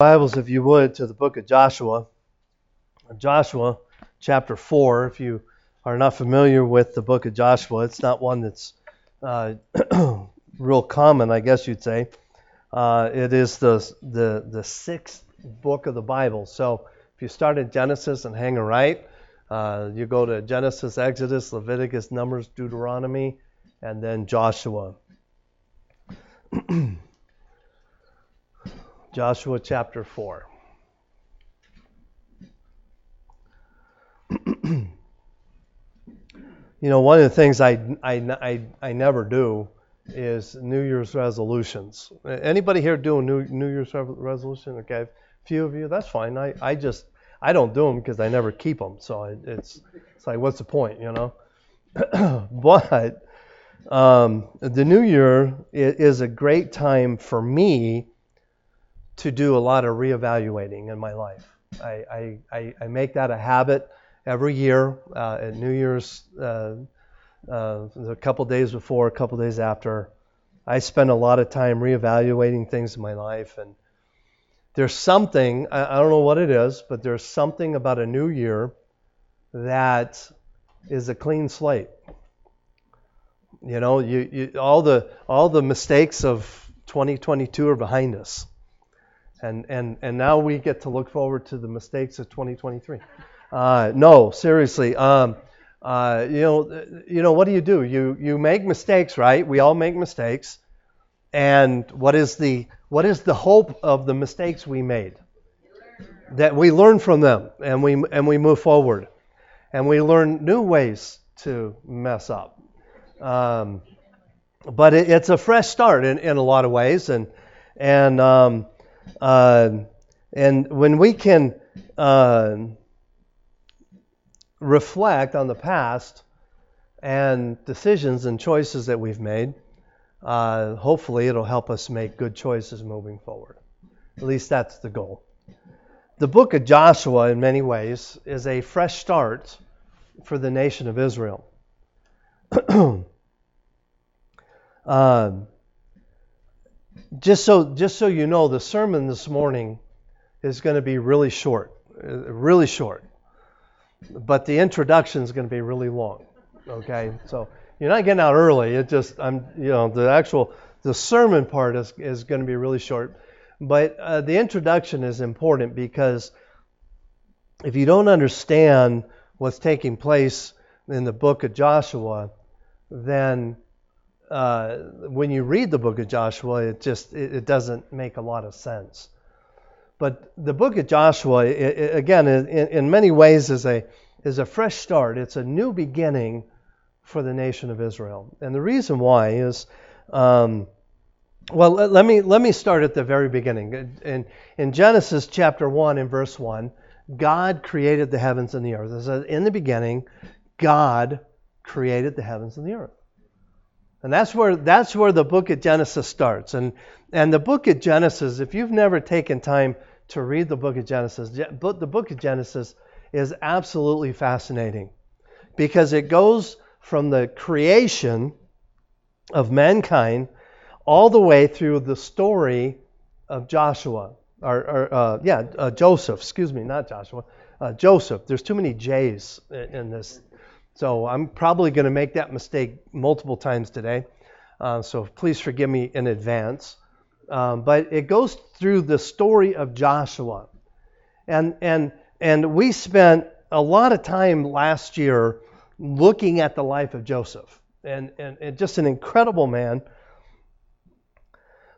Bibles, if you would, to the book of Joshua. Joshua chapter 4. If you are not familiar with the book of Joshua, it's not one that's uh, real common, I guess you'd say. Uh, it is the, the, the sixth book of the Bible. So if you start at Genesis and hang a right, uh, you go to Genesis, Exodus, Leviticus, Numbers, Deuteronomy, and then Joshua. Joshua chapter 4. you know, one of the things I, I, I, I never do is New Year's resolutions. Anybody here doing New, New Year's resolution? Okay, a few of you, that's fine. I, I just, I don't do them because I never keep them. So it's, it's like, what's the point, you know? but um, the new year is a great time for me to do a lot of reevaluating in my life. I, I, I make that a habit every year uh, at New Year's, uh, uh, a couple days before, a couple days after. I spend a lot of time reevaluating things in my life. And there's something, I, I don't know what it is, but there's something about a new year that is a clean slate. You know, you, you, all the all the mistakes of 2022 are behind us. And, and, and now we get to look forward to the mistakes of 2023. Uh, no, seriously. Um, uh, you know, you know, what do you do? You you make mistakes, right? We all make mistakes. And what is the what is the hope of the mistakes we made? That we learn from them and we and we move forward, and we learn new ways to mess up. Um, but it, it's a fresh start in, in a lot of ways, and and um, uh, and when we can uh, reflect on the past and decisions and choices that we've made, uh, hopefully it'll help us make good choices moving forward. At least that's the goal. The book of Joshua, in many ways, is a fresh start for the nation of Israel. um, just so just so you know, the sermon this morning is going to be really short, really short. But the introduction is going to be really long. Okay, so you're not getting out early. It just I'm you know the actual the sermon part is is going to be really short, but uh, the introduction is important because if you don't understand what's taking place in the book of Joshua, then uh, when you read the book of Joshua, it just it, it, doesn't make a lot of sense. But the book of Joshua, it, it, again, in, in many ways, is a is a fresh start. It's a new beginning for the nation of Israel, and the reason why is, um, well, let, let me let me start at the very beginning. In in Genesis chapter one and verse one, God created the heavens and the earth. It says, in the beginning, God created the heavens and the earth. And that's where that's where the book of Genesis starts. And and the book of Genesis, if you've never taken time to read the book of Genesis, the book of Genesis is absolutely fascinating because it goes from the creation of mankind all the way through the story of Joshua, or, or uh, yeah, uh, Joseph. Excuse me, not Joshua. Uh, Joseph. There's too many J's in this so I'm probably going to make that mistake multiple times today. Uh, so please forgive me in advance. Um, but it goes through the story of Joshua. And, and, and we spent a lot of time last year looking at the life of Joseph. And, and, and just an incredible man.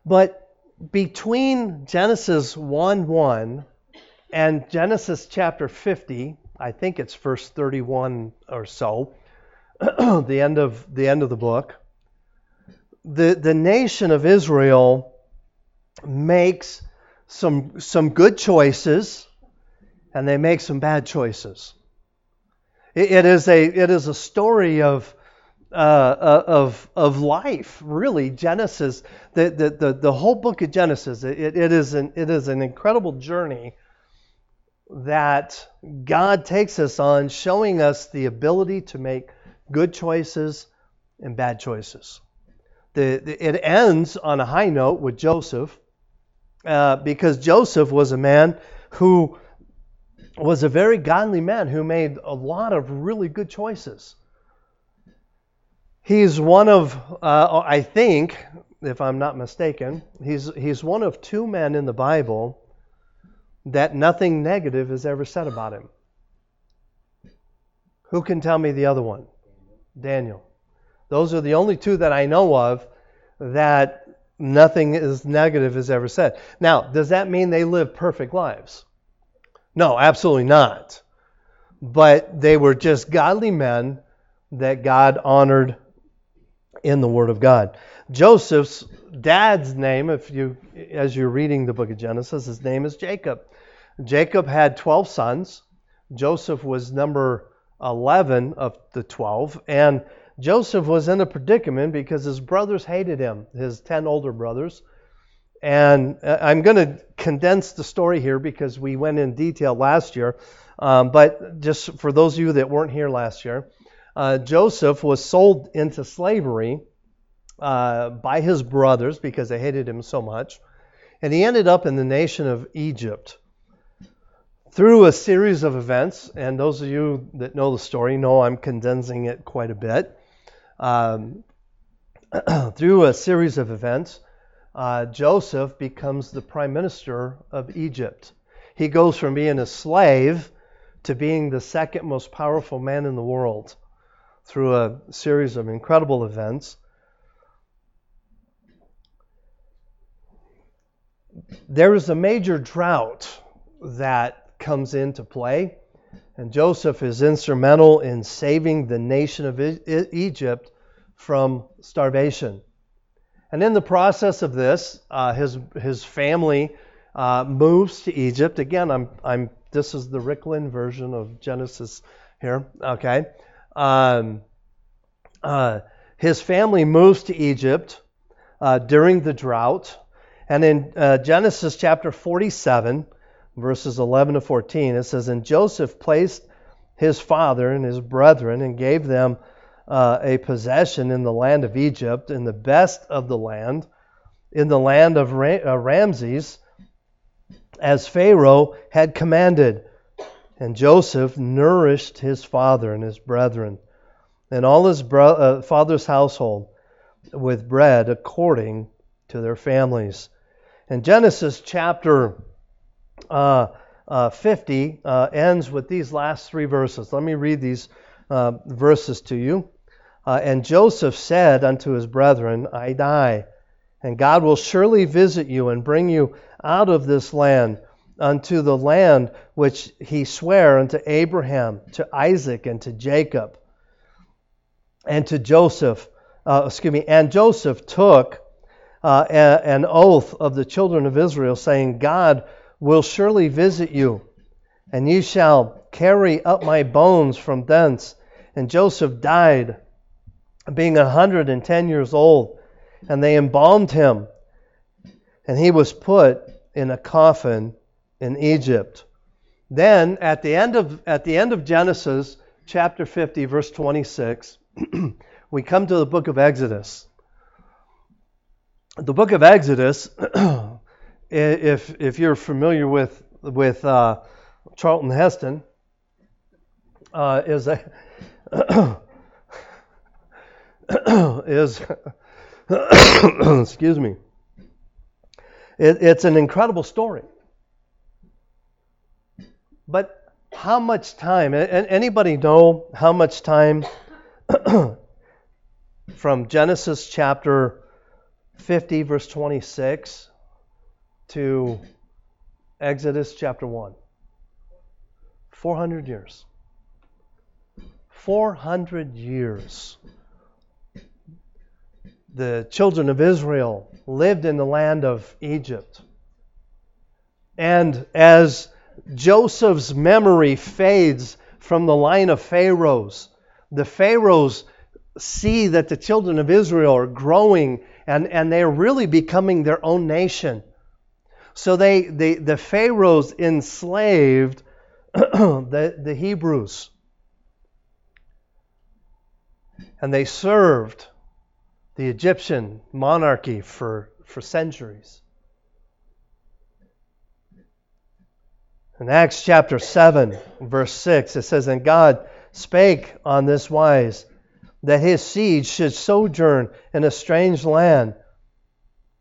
But between Genesis 1 1 and Genesis chapter 50, I think it's verse 31 or so, the end of the end of the book. The the nation of Israel makes some some good choices and they make some bad choices. it, it is a it is a story of uh, uh of of life, really. Genesis, the, the, the, the whole book of Genesis, it, it, is an, it is an incredible journey that God takes us on, showing us the ability to make good choices and bad choices. The, the, it ends on a high note with Joseph, uh, because Joseph was a man who was a very godly man who made a lot of really good choices. He's one of, uh, I think, if I'm not mistaken, he's, he's one of two men in the Bible that nothing negative is ever said about him. Who can tell me the other one? Daniel. Those are the only two that I know of that nothing is negative is ever said. Now, does that mean they live perfect lives? No, absolutely not. But they were just godly men that God honored in the Word of God. Joseph's dad's name, if you as you're reading the book of Genesis, his name is Jacob. Jacob had 12 sons. Joseph was number 11 of the 12, and Joseph was in a predicament because his brothers hated him, his 10 older brothers. And uh, I'm going to condense the story here because we went in detail last year. Um, but just for those of you that weren't here last year, uh, Joseph was sold into slavery uh, by his brothers because they hated him so much. And he ended up in the nation of Egypt through a series of events. And those of you that know the story know I'm condensing it quite a bit. Um, through a series of events, uh, Joseph becomes the prime minister of Egypt. He goes from being a slave to being the second most powerful man in the world through a series of incredible events. There is a major drought that comes into play, and Joseph is instrumental in saving the nation of Egypt from starvation. And in the process of this, uh, his his family uh, moves to Egypt. Again, I'm I'm this is the Ricklin version of Genesis here. Okay, um, uh, his family moves to Egypt uh, during the drought. And in uh, Genesis chapter 47, verses 11 to 14, it says, And Joseph placed his father and his brethren and gave them uh, a possession in the land of Egypt, in the best of the land, in the land of Ra- uh, Ramses, as Pharaoh had commanded. And Joseph nourished his father and his brethren and all his bro- uh, father's household with bread according to their families. And Genesis chapter uh, uh, 50 uh, ends with these last three verses. Let me read these uh, verses to you. Uh, and Joseph said unto his brethren, I die, and God will surely visit you and bring you out of this land unto the land which he sware unto Abraham, to Isaac, and to Jacob, and to Joseph. Uh, excuse me. And Joseph took uh, a, an oath of the children of Israel, saying, God will surely visit you, and ye shall carry up my bones from thence. And Joseph died, being a hundred and ten years old, and they embalmed him, and he was put in a coffin in Egypt. Then at the end of at the end of Genesis chapter 50 verse 26 we come to the book of Exodus. The book of Exodus if if you're familiar with with uh, Charlton Heston uh, is a is excuse me it, it's an incredible story but how much time? Anybody know how much time from Genesis chapter 50, verse 26 to Exodus chapter 1? 400 years. 400 years. The children of Israel lived in the land of Egypt. And as Joseph's memory fades from the line of pharaohs. The pharaohs see that the children of Israel are growing and, and they're really becoming their own nation. So they, they the pharaohs enslaved the, the Hebrews. And they served the Egyptian monarchy for, for centuries. In Acts chapter 7, verse 6, it says, And God spake on this wise, that his seed should sojourn in a strange land,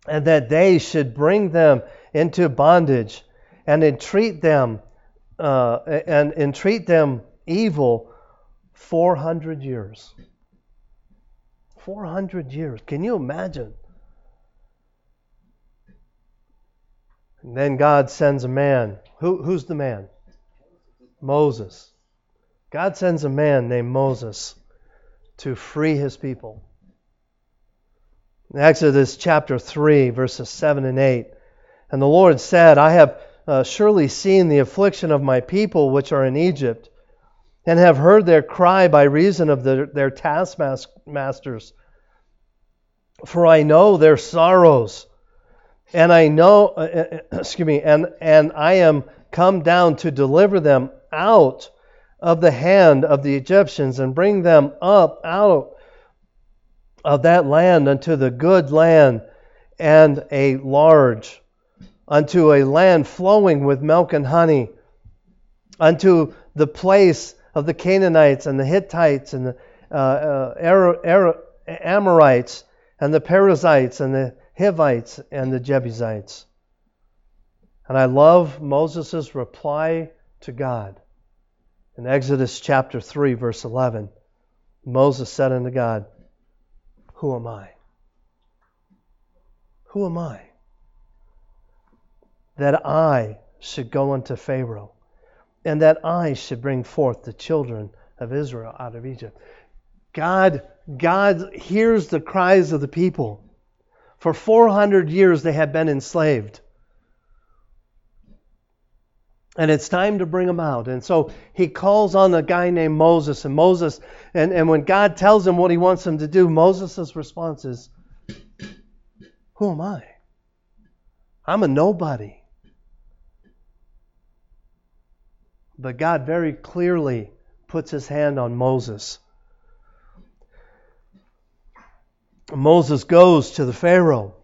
and that they should bring them into bondage, and entreat them, uh, and entreat them evil 400 years. 400 years. Can you imagine? And then God sends a man. Who, who's the man? Moses. God sends a man named Moses to free his people. In Exodus chapter 3, verses 7 and 8. And the Lord said, I have uh, surely seen the affliction of my people which are in Egypt, and have heard their cry by reason of the, their taskmasters. For I know their sorrows and I know, uh, uh, excuse me, and, and I am come down to deliver them out of the hand of the Egyptians and bring them up out of that land unto the good land and a large, unto a land flowing with milk and honey, unto the place of the Canaanites and the Hittites and the uh, uh, Amorites and the Perizzites and the Hivites and the Jebusites. And I love Moses' reply to God. In Exodus chapter 3, verse 11, Moses said unto God, Who am I? Who am I? That I should go unto Pharaoh, and that I should bring forth the children of Israel out of Egypt. God, God hears the cries of the people. For 400 years they had been enslaved. And it's time to bring them out. And so he calls on a guy named Moses. And Moses, and, and when God tells him what he wants him to do, Moses' response is, Who am I? I'm a nobody. But God very clearly puts his hand on Moses Moses goes to the Pharaoh.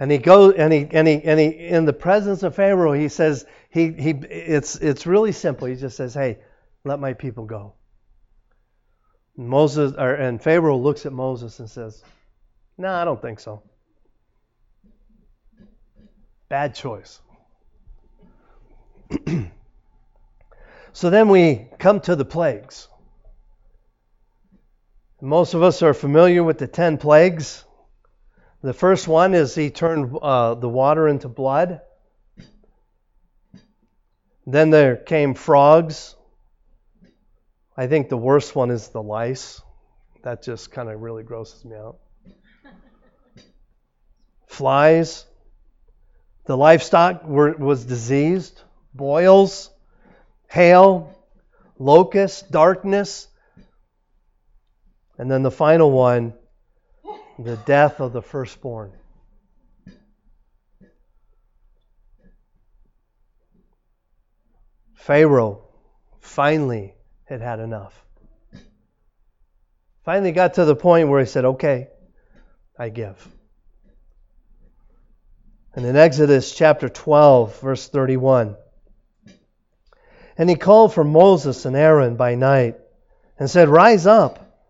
And he goes and he and he and he in the presence of Pharaoh he says he he it's it's really simple. He just says, "Hey, let my people go." Moses or, and Pharaoh looks at Moses and says, "No, I don't think so. Bad choice." so then we come to the plagues. Most of us are familiar with the 10 plagues. The first one is he turned uh, the water into blood. Then there came frogs. I think the worst one is the lice. That just kind of really grosses me out. Flies. The livestock were, was diseased. Boils. Hail. Locusts. Darkness. And then the final one, the death of the firstborn. Pharaoh finally had had enough. Finally got to the point where he said, Okay, I give. And in Exodus chapter 12, verse 31, and he called for Moses and Aaron by night and said, Rise up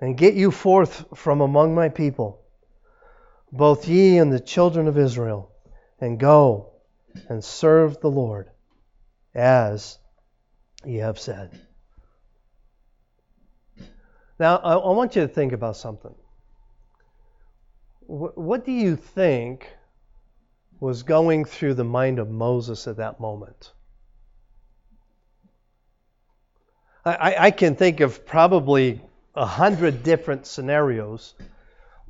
and get you forth from among my people, both ye and the children of Israel, and go and serve the Lord as ye have said. Now, I, want you to think about something. What do you think was going through the mind of Moses at that moment? I, I can think of probably a hundred different scenarios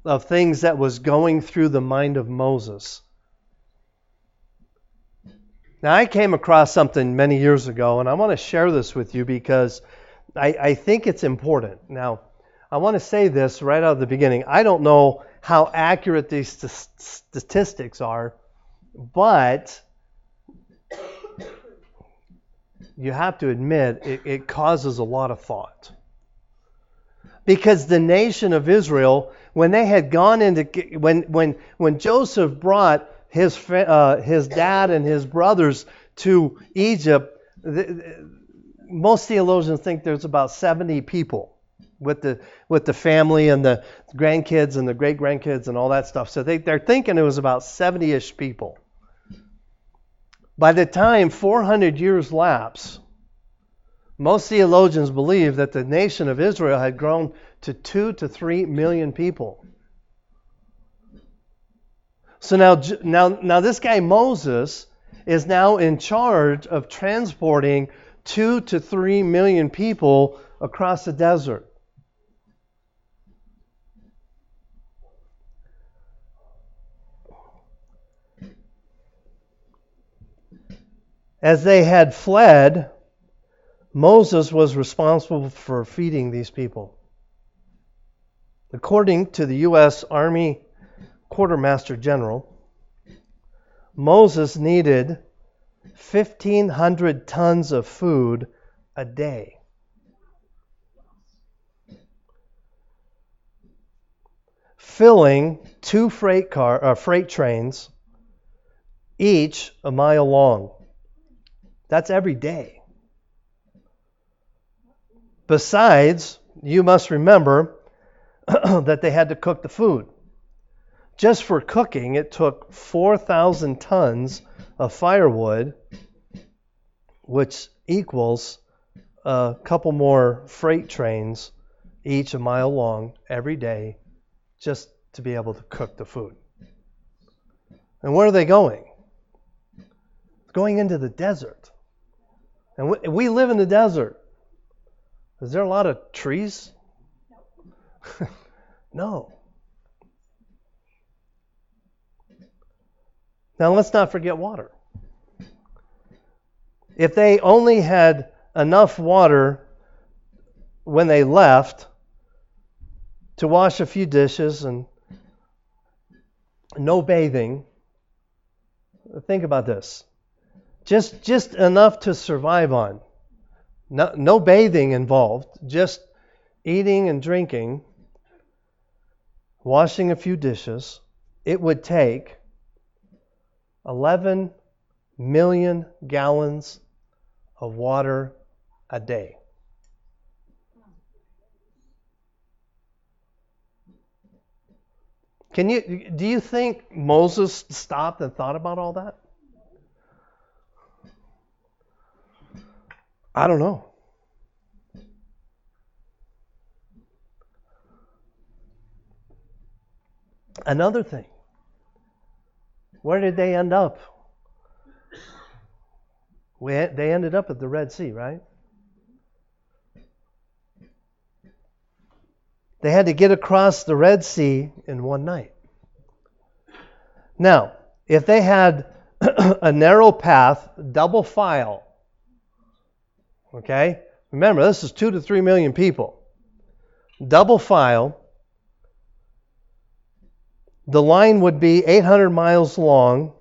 of things that was going through the mind of Moses. Now, I came across something many years ago, and I want to share this with you because I, I think it's important. Now, I want to say this right out of the beginning. I don't know how accurate these st- statistics are, but you have to admit it, it causes a lot of thought because the nation of Israel, when they had gone into when when when Joseph brought his, uh, his dad and his brothers to Egypt, most theologians think there's about 70 people with the with the family and the grandkids and the great grandkids and all that stuff. So they, they're thinking it was about 70-ish people. By the time 400 years lapse, most theologians believe that the nation of Israel had grown to two to three million people. So now, now, now this guy Moses is now in charge of transporting two to three million people across the desert. As they had fled, Moses was responsible for feeding these people. According to the U.S. Army Quartermaster General, Moses needed 1,500 tons of food a day. Filling two freight car uh, freight trains, each a mile long. That's every day. Besides, you must remember that they had to cook the food. Just for cooking, it took 4,000 tons of firewood, which equals a couple more freight trains, each a mile long, every day, just to be able to cook the food. And where are they going? Going into the desert. And we live in the desert. Is there a lot of trees? no. Now let's not forget water. If they only had enough water when they left to wash a few dishes and no bathing, think about this. Just just enough to survive on. No, no bathing involved, just eating and drinking, washing a few dishes. It would take 11 million gallons of water a day. Can you do you think Moses stopped and thought about all that? I don't know. Another thing. Where did they end up? We, they ended up at the Red Sea, right? They had to get across the Red Sea in one night. Now, if they had a narrow path, double file, okay? Remember, this is two to three million people. Double file, the line would be 800 miles long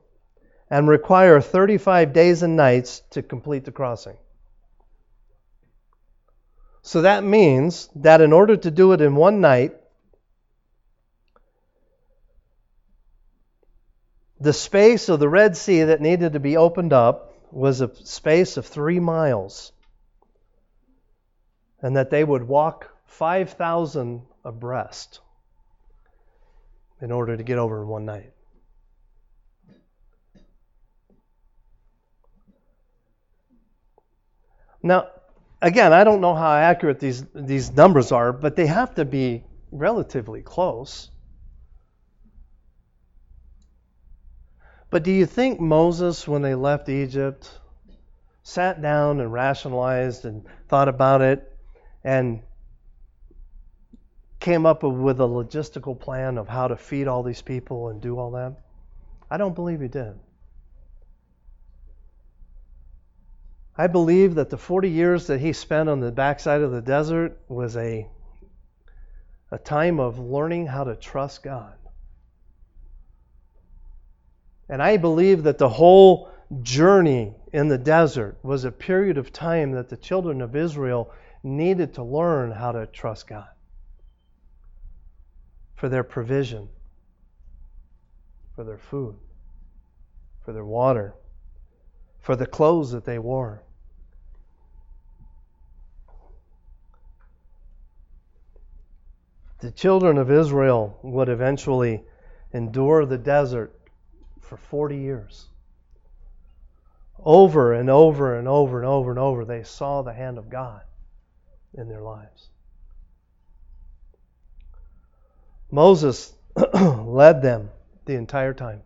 and require 35 days and nights to complete the crossing. So that means that in order to do it in one night, the space of the Red Sea that needed to be opened up was a space of three miles. And that they would walk 5,000 abreast in order to get over in one night. Now, again, I don't know how accurate these, these numbers are, but they have to be relatively close. But do you think Moses, when they left Egypt, sat down and rationalized and thought about it and came up with a logistical plan of how to feed all these people and do all that? I don't believe he did. I believe that the 40 years that he spent on the backside of the desert was a, a time of learning how to trust God. And I believe that the whole journey in the desert was a period of time that the children of Israel needed to learn how to trust God for their provision, for their food. for their water, for the clothes that they wore. The children of Israel would eventually endure the desert for 40 years. Over and over and over and over and over, they saw the hand of God in their lives. Moses led them the entire time.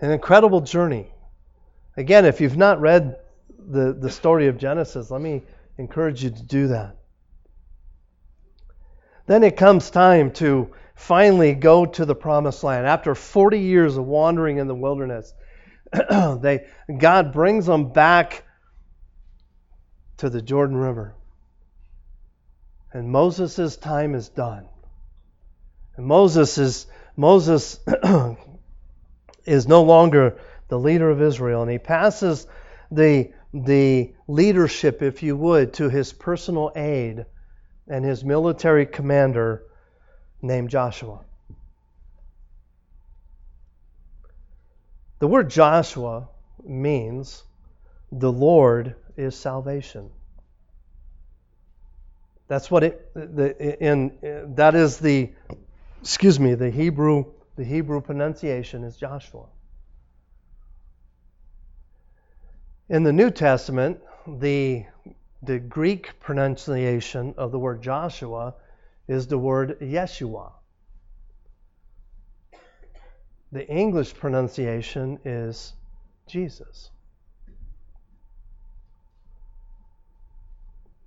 An incredible journey. Again, if you've not read the, the story of Genesis, let me encourage you to do that. Then it comes time to finally go to the promised land. After 40 years of wandering in the wilderness, they, God brings them back to the Jordan River. And Moses' time is done. And Moses is Moses is no longer the leader of Israel, and he passes the the leadership, if you would, to his personal aide and his military commander named Joshua. The word Joshua means the Lord is salvation. That's what it the, in that is the excuse me the Hebrew the Hebrew pronunciation is Joshua. In the New Testament, the the Greek pronunciation of the word Joshua is the word Yeshua. The English pronunciation is Jesus.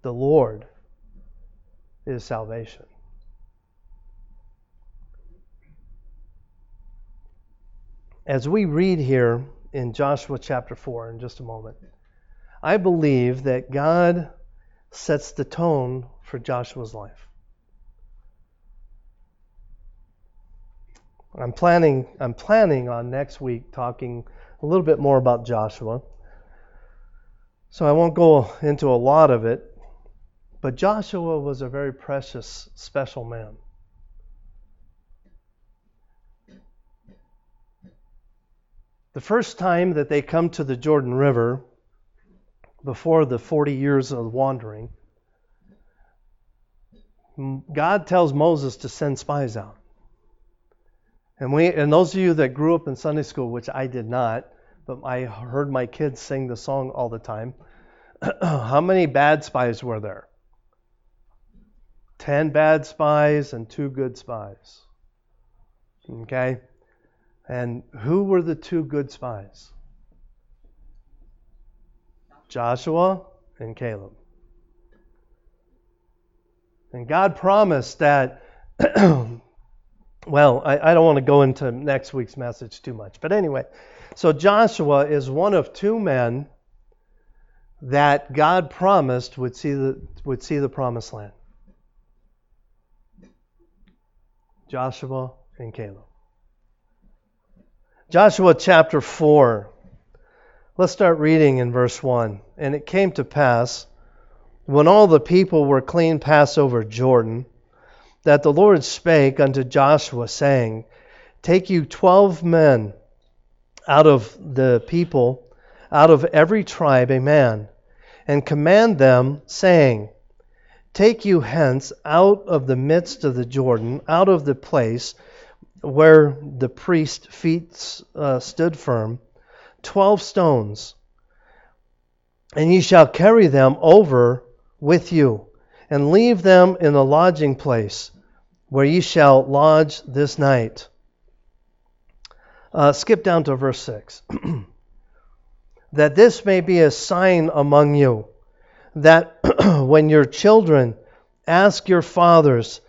The Lord is salvation. As we read here in Joshua chapter 4 in just a moment, I believe that God sets the tone for Joshua's life. I'm planning I'm planning on next week talking a little bit more about Joshua. So I won't go into a lot of it, but Joshua was a very precious, special man. The first time that they come to the Jordan River, before the 40 years of wandering, God tells Moses to send spies out. And we and those of you that grew up in Sunday school, which I did not, but I heard my kids sing the song all the time. How many bad spies were there? Ten bad spies and two good spies. Okay? And who were the two good spies? Joshua and Caleb. And God promised that Well, I, I don't want to go into next week's message too much. But anyway, so Joshua is one of two men that God promised would see the, would see the promised land. Joshua and Caleb. Joshua chapter 4. Let's start reading in verse 1. And it came to pass, when all the people were clean passed over Jordan, that the Lord spake unto Joshua, saying, Take you twelve men out of the people, out of every tribe a man, and command them, saying, Take you hence out of the midst of the Jordan, out of the place where the priest's feet uh, stood firm, twelve stones, and ye shall carry them over with you, and leave them in the lodging place where ye shall lodge this night. Uh, skip down to verse 6. that this may be a sign among you, that when your children ask your fathers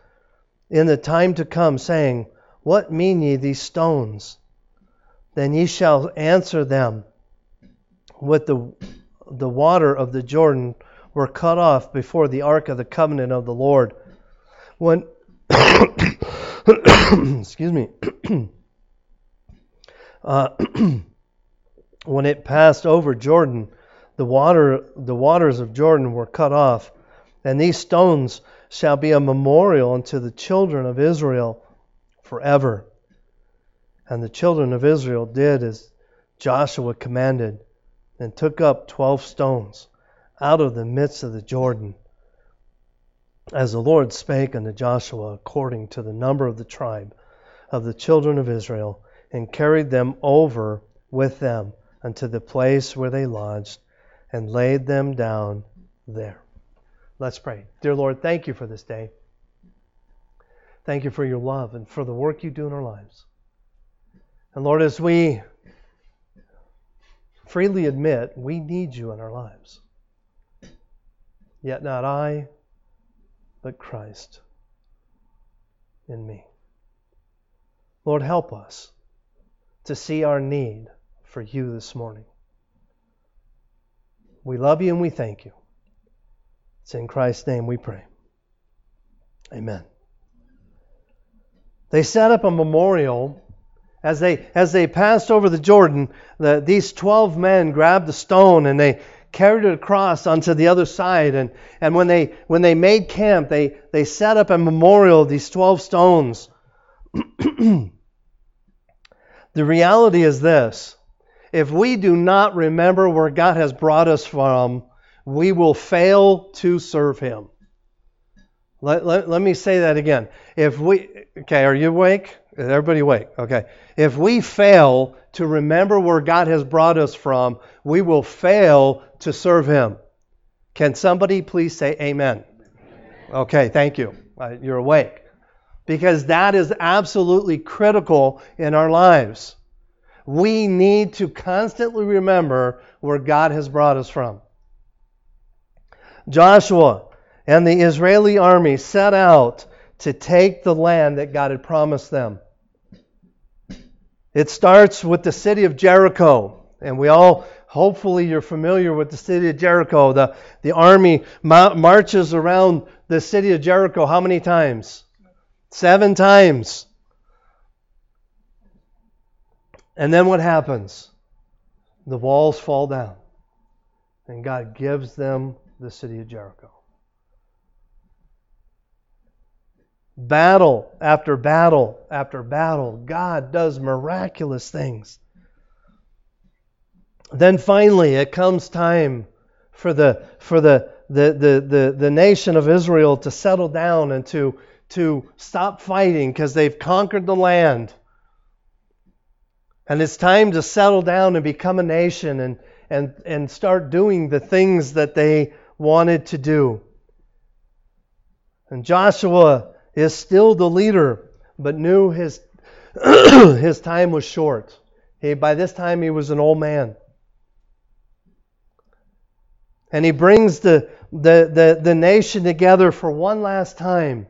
in the time to come, saying, What mean ye these stones? Then ye shall answer them with the, the water of the Jordan were cut off before the ark of the covenant of the Lord. When excuse me, uh, when it passed over Jordan, the water, the waters of Jordan were cut off, and these stones shall be a memorial unto the children of Israel forever. And the children of Israel did as Joshua commanded and took up twelve stones out of the midst of the Jordan, as the Lord spake unto Joshua according to the number of the tribe of the children of Israel, and carried them over with them unto the place where they lodged, and laid them down there. Let's pray. Dear Lord, thank you for this day. Thank you for your love and for the work you do in our lives. And Lord, as we freely admit we need you in our lives, yet not I, but Christ in me. Lord, help us to see our need for you this morning. We love you and we thank you. It's in Christ's name we pray. Amen. They set up a memorial as they as they passed over the Jordan. The, these twelve men grabbed the stone and they carried it across onto the other side. And, and when they when they made camp, they they set up a memorial of these twelve stones. the reality is this: if we do not remember where God has brought us from, we will fail to serve Him. Let, let, let me say that again. If we, okay, are you awake? Is everybody awake? Okay. If we fail to remember where God has brought us from, we will fail to serve Him. Can somebody please say amen? Okay, thank you. Uh, you're awake. Because that is absolutely critical in our lives. We need to constantly remember where God has brought us from. Joshua and the Israeli army set out to take the land that God had promised them. It starts with the city of Jericho, and we all, hopefully, you're familiar with the city of Jericho. The, the army ma- marches around the city of Jericho how many times? Seven times. And then what happens? The walls fall down, and God gives them the city of Jericho. Battle after battle after battle, God does miraculous things. Then finally, it comes time for the for the the, the, the, the nation of Israel to settle down and to, to stop fighting because they've conquered the land. And it's time to settle down and become a nation and, and, and start doing the things that they wanted to do. And Joshua is still the leader, but knew his, his time was short. He, by this time, he was an old man. And he brings the, the, the, the nation together for one last time.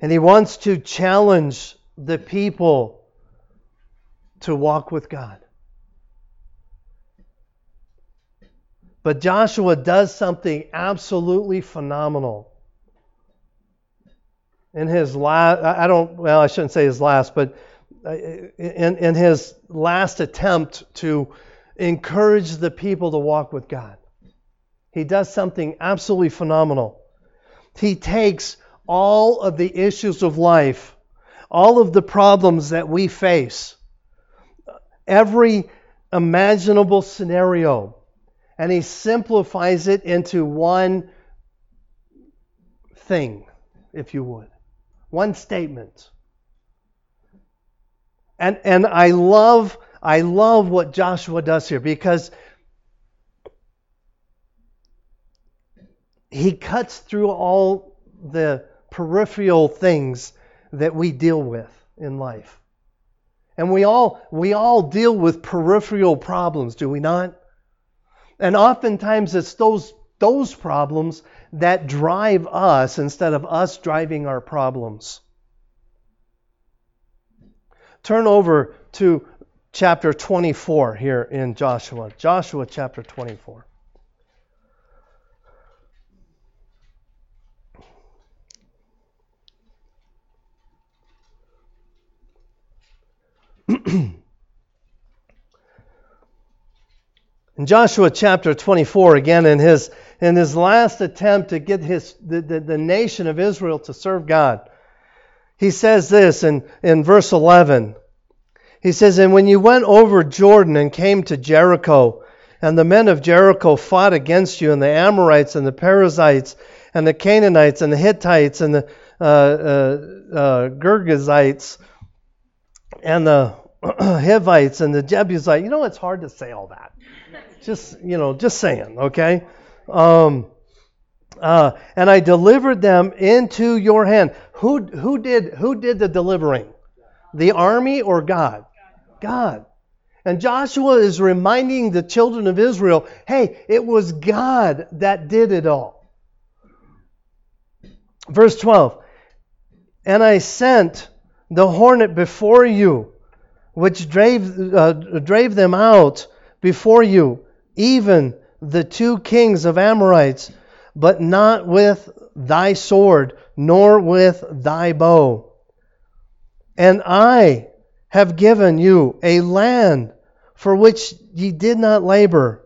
And he wants to challenge the people to walk with God. But Joshua does something absolutely phenomenal. In his last, I don't, well, I shouldn't say his last, but uh, in, in his last attempt to encourage the people to walk with God, he does something absolutely phenomenal. He takes all of the issues of life, all of the problems that we face, every imaginable scenario, and he simplifies it into one thing, if you would, one statement. And and I love I love what Joshua does here because he cuts through all the peripheral things that we deal with in life. And we all we all deal with peripheral problems, do we not? And oftentimes it's those, those problems that drive us instead of us driving our problems. Turn over to chapter 24 here in Joshua. Joshua chapter 24. In Joshua chapter 24, again, in his, in his last attempt to get his, the, the, the nation of Israel to serve God, he says this in, in verse 11 He says, And when you went over Jordan and came to Jericho, and the men of Jericho fought against you, and the Amorites, and the Perizzites, and the Canaanites, and the Hittites, and the uh, uh, uh, Girgashites, and the Hivites, and the Jebusites. You know, it's hard to say all that. Just, you know, just saying, okay? Um, uh, and I delivered them into your hand. Who, who, did, who did the delivering? The army or God? God. And Joshua is reminding the children of Israel hey, it was God that did it all. Verse 12 And I sent the hornet before you, which drave, uh, drave them out before you, even the two kings of Amorites, but not with thy sword, nor with thy bow. And I have given you a land for which ye did not labor,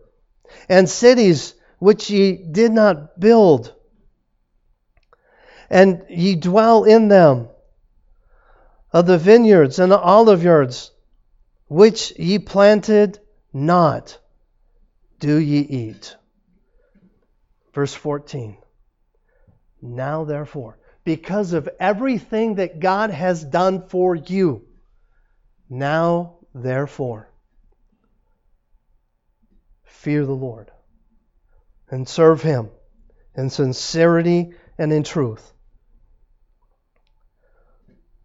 and cities which ye did not build, and ye dwell in them, of the vineyards and the olive yards, which ye planted not, do ye eat. Verse 14. Now, therefore, because of everything that God has done for you, now, therefore, fear the Lord and serve Him in sincerity and in truth.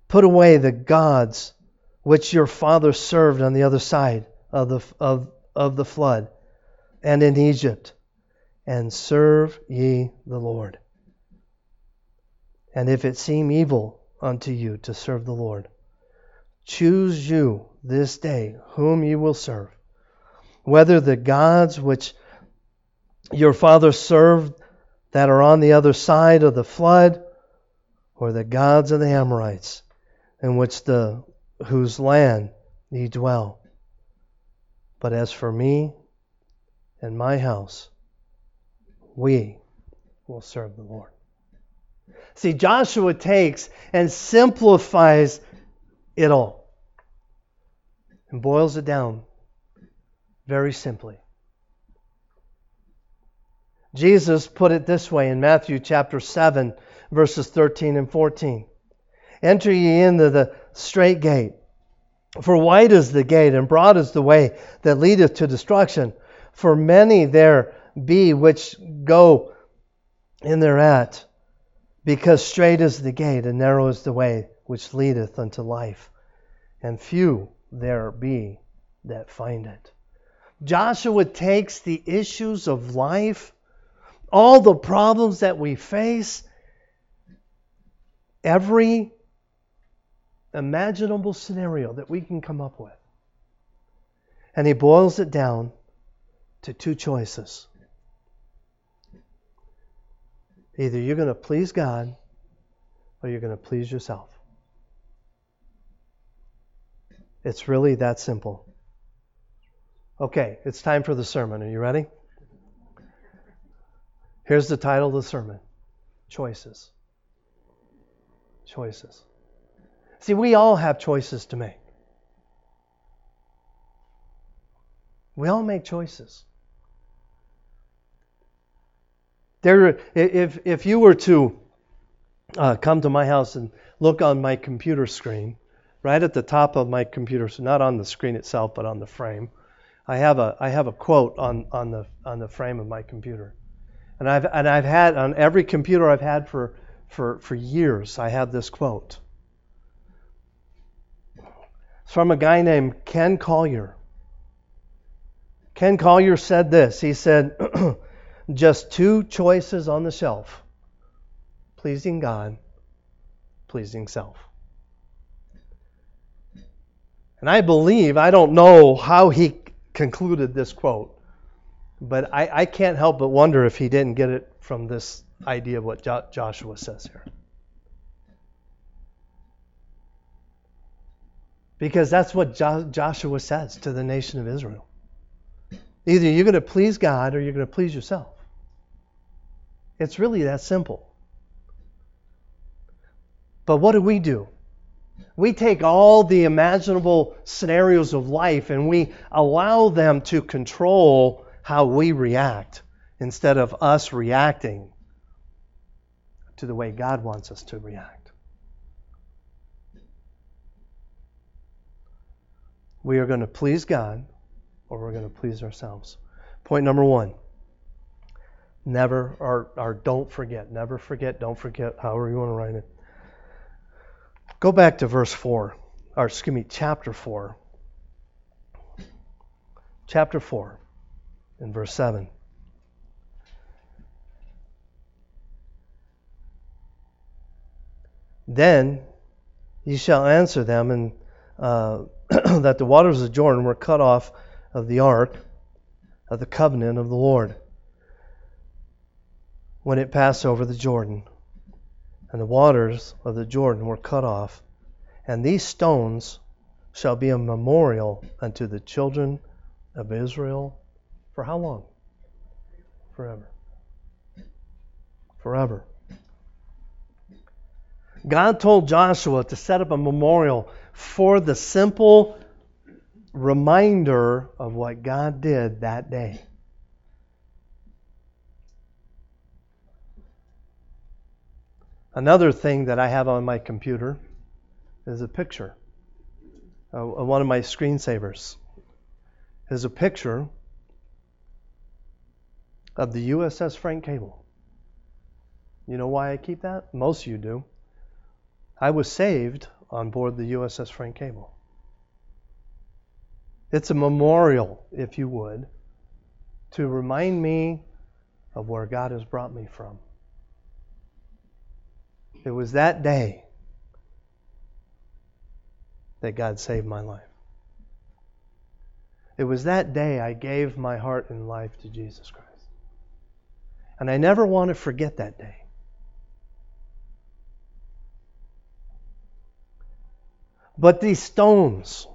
Put away the gods which your father served on the other side of the, of, of the flood and in Egypt, and serve ye the Lord. And if it seem evil unto you to serve the Lord, Choose you this day whom you will serve, whether the gods which your fathers served that are on the other side of the flood, or the gods of the Amorites, in which the whose land ye dwell. But as for me and my house, we will serve the Lord. See, Joshua takes and simplifies it all and boils it down very simply. Jesus put it this way in Matthew chapter 7, verses 13 and 14 Enter ye into the straight gate, for wide is the gate, and broad is the way that leadeth to destruction. For many there be which go in thereat, because straight is the gate, and narrow is the way which leadeth unto life, and few there be that find it. Joshua takes the issues of life, all the problems that we face, every imaginable scenario that we can come up with, and he boils it down to two choices. Either you're going to please God or you're going to please yourself. It's really that simple. Okay, it's time for the sermon. Are you ready? Here's the title of the sermon Choices. Choices. See, we all have choices to make. We all make choices. There, if, if you were to uh, come to my house and look on my computer screen, right at the top of my computer, so not on the screen itself, but on the frame. I have a I have a quote on, on the on the frame of my computer, and I've and I've had on every computer I've had for for for years. I have this quote. It's from a guy named Ken Collier. Ken Collier said this. He said, "Just two choices on the shelf: pleasing God, pleasing self." And I believe, I don't know how he concluded this quote, but I, I can't help but wonder if he didn't get it from this idea of what jo- Joshua says here. Because that's what jo- Joshua says to the nation of Israel. Either you're going to please God or you're going to please yourself. It's really that simple. But what do we do? We take all the imaginable scenarios of life and we allow them to control how we react instead of us reacting to the way God wants us to react. We are going to please God or we're going to please ourselves. Point number one never, or, or don't forget, never forget, don't forget, however you want to write it. Go back to verse 4, or excuse me, chapter 4. Chapter 4, in verse 7. Then ye shall answer them, and uh, that the waters of Jordan were cut off of the ark of the covenant of the Lord when it passed over the Jordan. And the waters of the Jordan were cut off. And these stones shall be a memorial unto the children of Israel for how long? Forever. Forever. God told Joshua to set up a memorial for the simple reminder of what God did that day. Another thing that I have on my computer is a picture. Uh, one of my screensavers is a picture of the USS Frank Cable. You know why I keep that? Most of you do. I was saved on board the USS Frank Cable. It's a memorial, if you would, to remind me of where God has brought me from. It was that day that God saved my life. It was that day I gave my heart and life to Jesus Christ. And I never want to forget that day. But these stones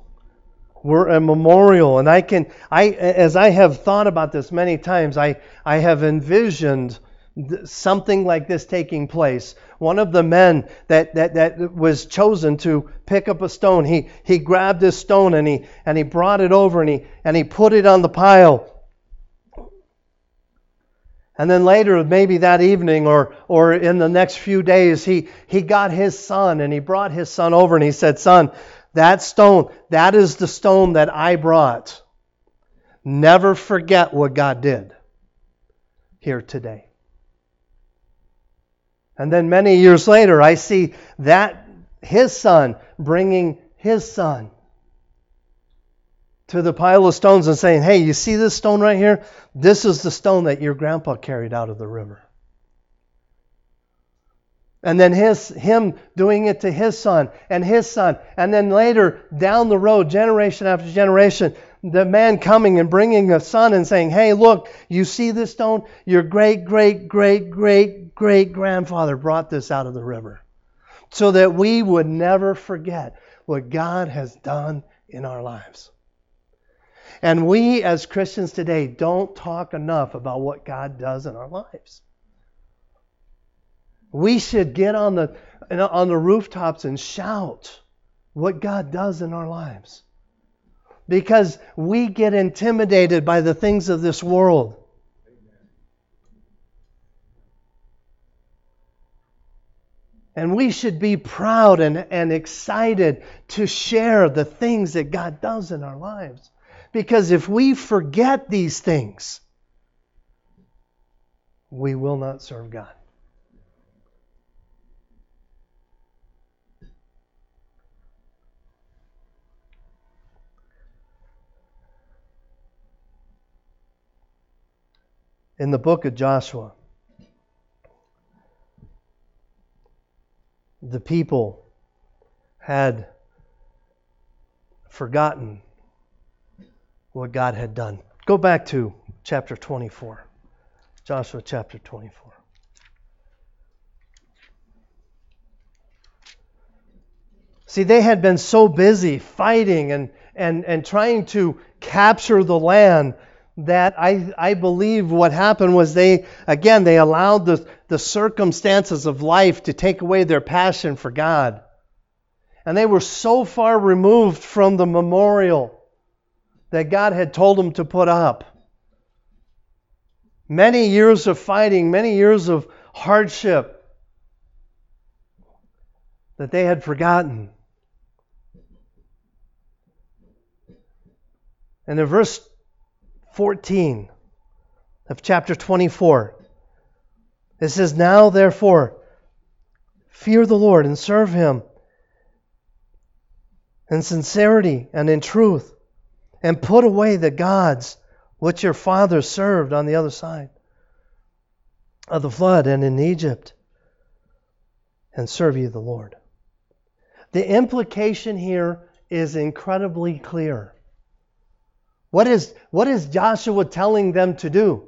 were a memorial, and I can, I, as I have thought about this many times, I, I have envisioned something like this taking place. One of the men that, that, that was chosen to pick up a stone, he, he grabbed this stone and he, and he brought it over and he, and he put it on the pile. And then later, maybe that evening or, or in the next few days, he, he got his son and he brought his son over and he said, Son, that stone, that is the stone that I brought. Never forget what God did here today. And then many years later, I see that his son bringing his son to the pile of stones and saying, Hey, you see this stone right here? This is the stone that your grandpa carried out of the river. And then his him doing it to his son and his son. And then later down the road, generation after generation, the man coming and bringing a son and saying, Hey, look, you see this stone? Your great, great, great, great, great grandfather brought this out of the river so that we would never forget what God has done in our lives. And we as Christians today don't talk enough about what God does in our lives. We should get on the on the rooftops and shout what God does in our lives. Because we get intimidated by the things of this world. And we should be proud and, and excited to share the things that God does in our lives. Because if we forget these things, we will not serve God. In the book of Joshua, the people had forgotten what God had done. Go back to chapter 24. Joshua chapter 24. See, they had been so busy fighting and, and, and trying to capture the land that I, I believe what happened was they, again, they allowed the, the circumstances of life to take away their passion for God. And they were so far removed from the memorial that God had told them to put up. Many years of fighting, many years of hardship that they had forgotten. And in verse 14 of chapter 24, it says, Now therefore, fear the Lord and serve him in sincerity and in truth, and put away the gods which your fathers served on the other side of the flood and in Egypt, and serve you the Lord. The implication here is incredibly clear. What is, what is Joshua telling them to do?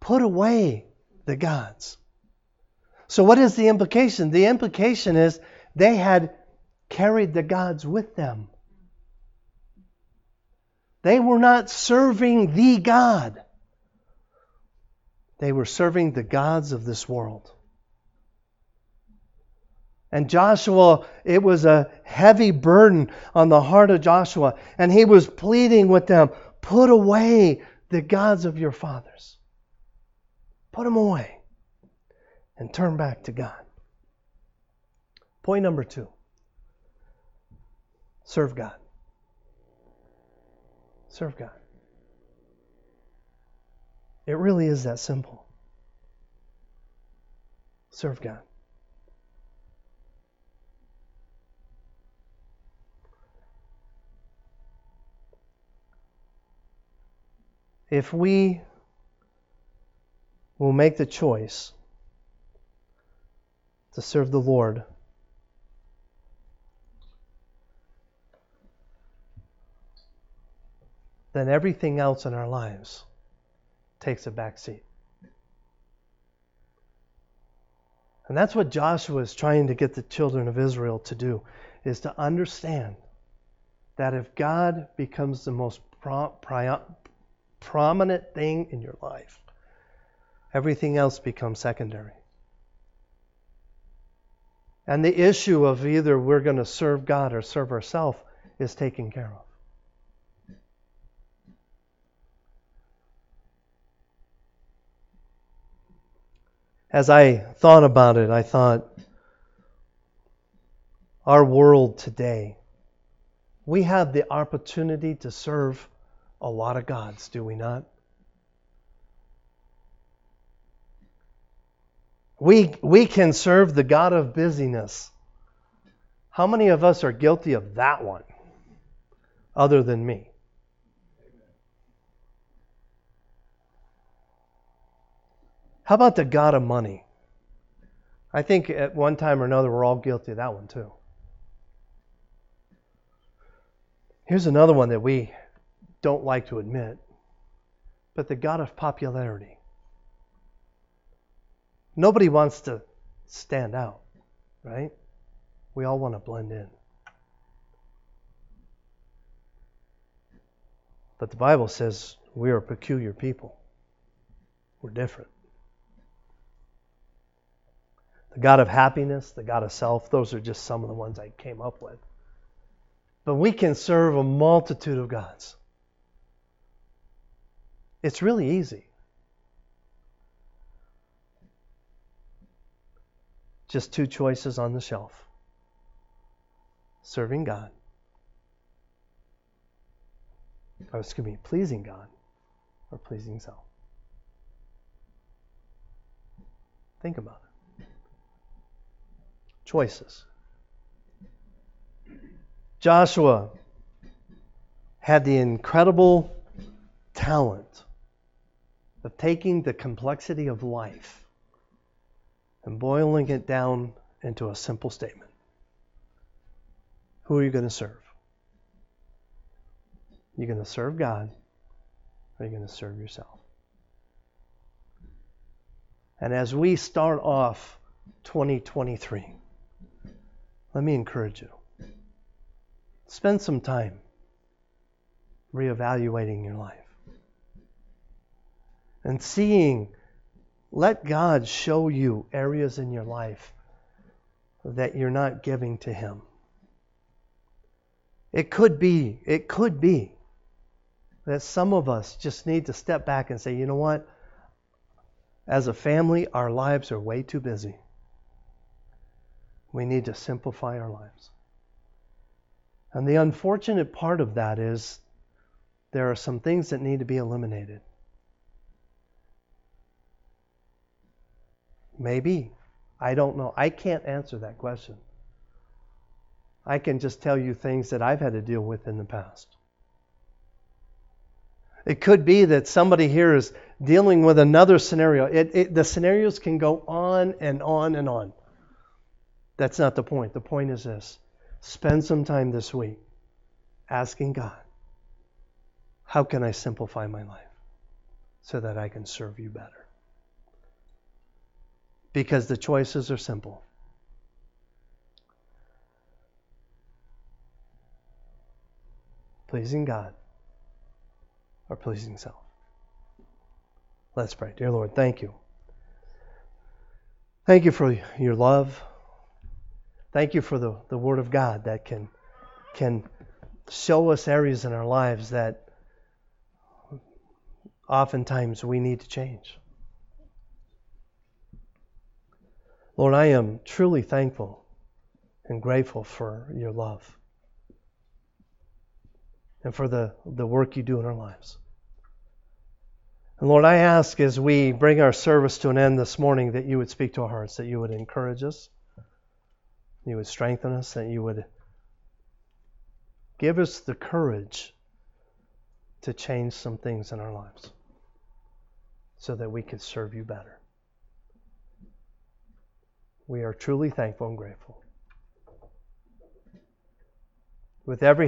Put away the gods. So, what is the implication? The implication is they had carried the gods with them. They were not serving the God, they were serving the gods of this world. And Joshua, it was a heavy burden on the heart of Joshua. And he was pleading with them put away the gods of your fathers. Put them away and turn back to God. Point number two serve God. Serve God. It really is that simple. Serve God. If we will make the choice to serve the Lord, then everything else in our lives takes a back seat. And that's what Joshua is trying to get the children of Israel to do is to understand that if God becomes the most prominent thing in your life, everything else becomes secondary. And the issue of either we're going to serve God or serve ourselves is taken care of. As I thought about it, I thought, our world today, we have the opportunity to serve a lot of gods, do we not? We, we can serve the God of busyness. How many of us are guilty of that one other than me? How about the God of money? I think at one time or another we're all guilty of that one too. Here's another one that we don't like to admit, but the God of popularity. Nobody wants to stand out, right? We all want to blend in. But the Bible says we are a peculiar people. We're different. The God of happiness, the God of self, those are just some of the ones I came up with. But we can serve a multitude of gods. It's really easy. Just two choices on the shelf serving God, or excuse me, pleasing God, or pleasing self. Think about it. Choices. Joshua had the incredible talent of taking the complexity of life and boiling it down into a simple statement. Who are you going to serve? You're going to serve God or you're going to serve yourself? And as we start off 2023, let me encourage you. Spend some time reevaluating your life and seeing, let God show you areas in your life that you're not giving to Him. It could be, it could be that some of us just need to step back and say, you know what? As a family, our lives are way too busy. We need to simplify our lives. And the unfortunate part of that is there are some things that need to be eliminated. Maybe. I don't know. I can't answer that question. I can just tell you things that I've had to deal with in the past. It could be that somebody here is dealing with another scenario. It, it, the scenarios can go on and on and on. That's not the point. The point is this spend some time this week asking God, how can I simplify my life so that I can serve you better? Because the choices are simple. Pleasing God or pleasing self. Let's pray. Dear Lord, thank you. Thank you for your love. Thank you for the, the Word of God that can, can show us areas in our lives that oftentimes we need to change. Lord, I am truly thankful and grateful for your love and for the, the work you do in our lives. And Lord, I ask as we bring our service to an end this morning that you would speak to our hearts, that you would encourage us, you would strengthen us, that you would give us the courage to change some things in our lives so that we could serve you better. We are truly thankful and grateful. With every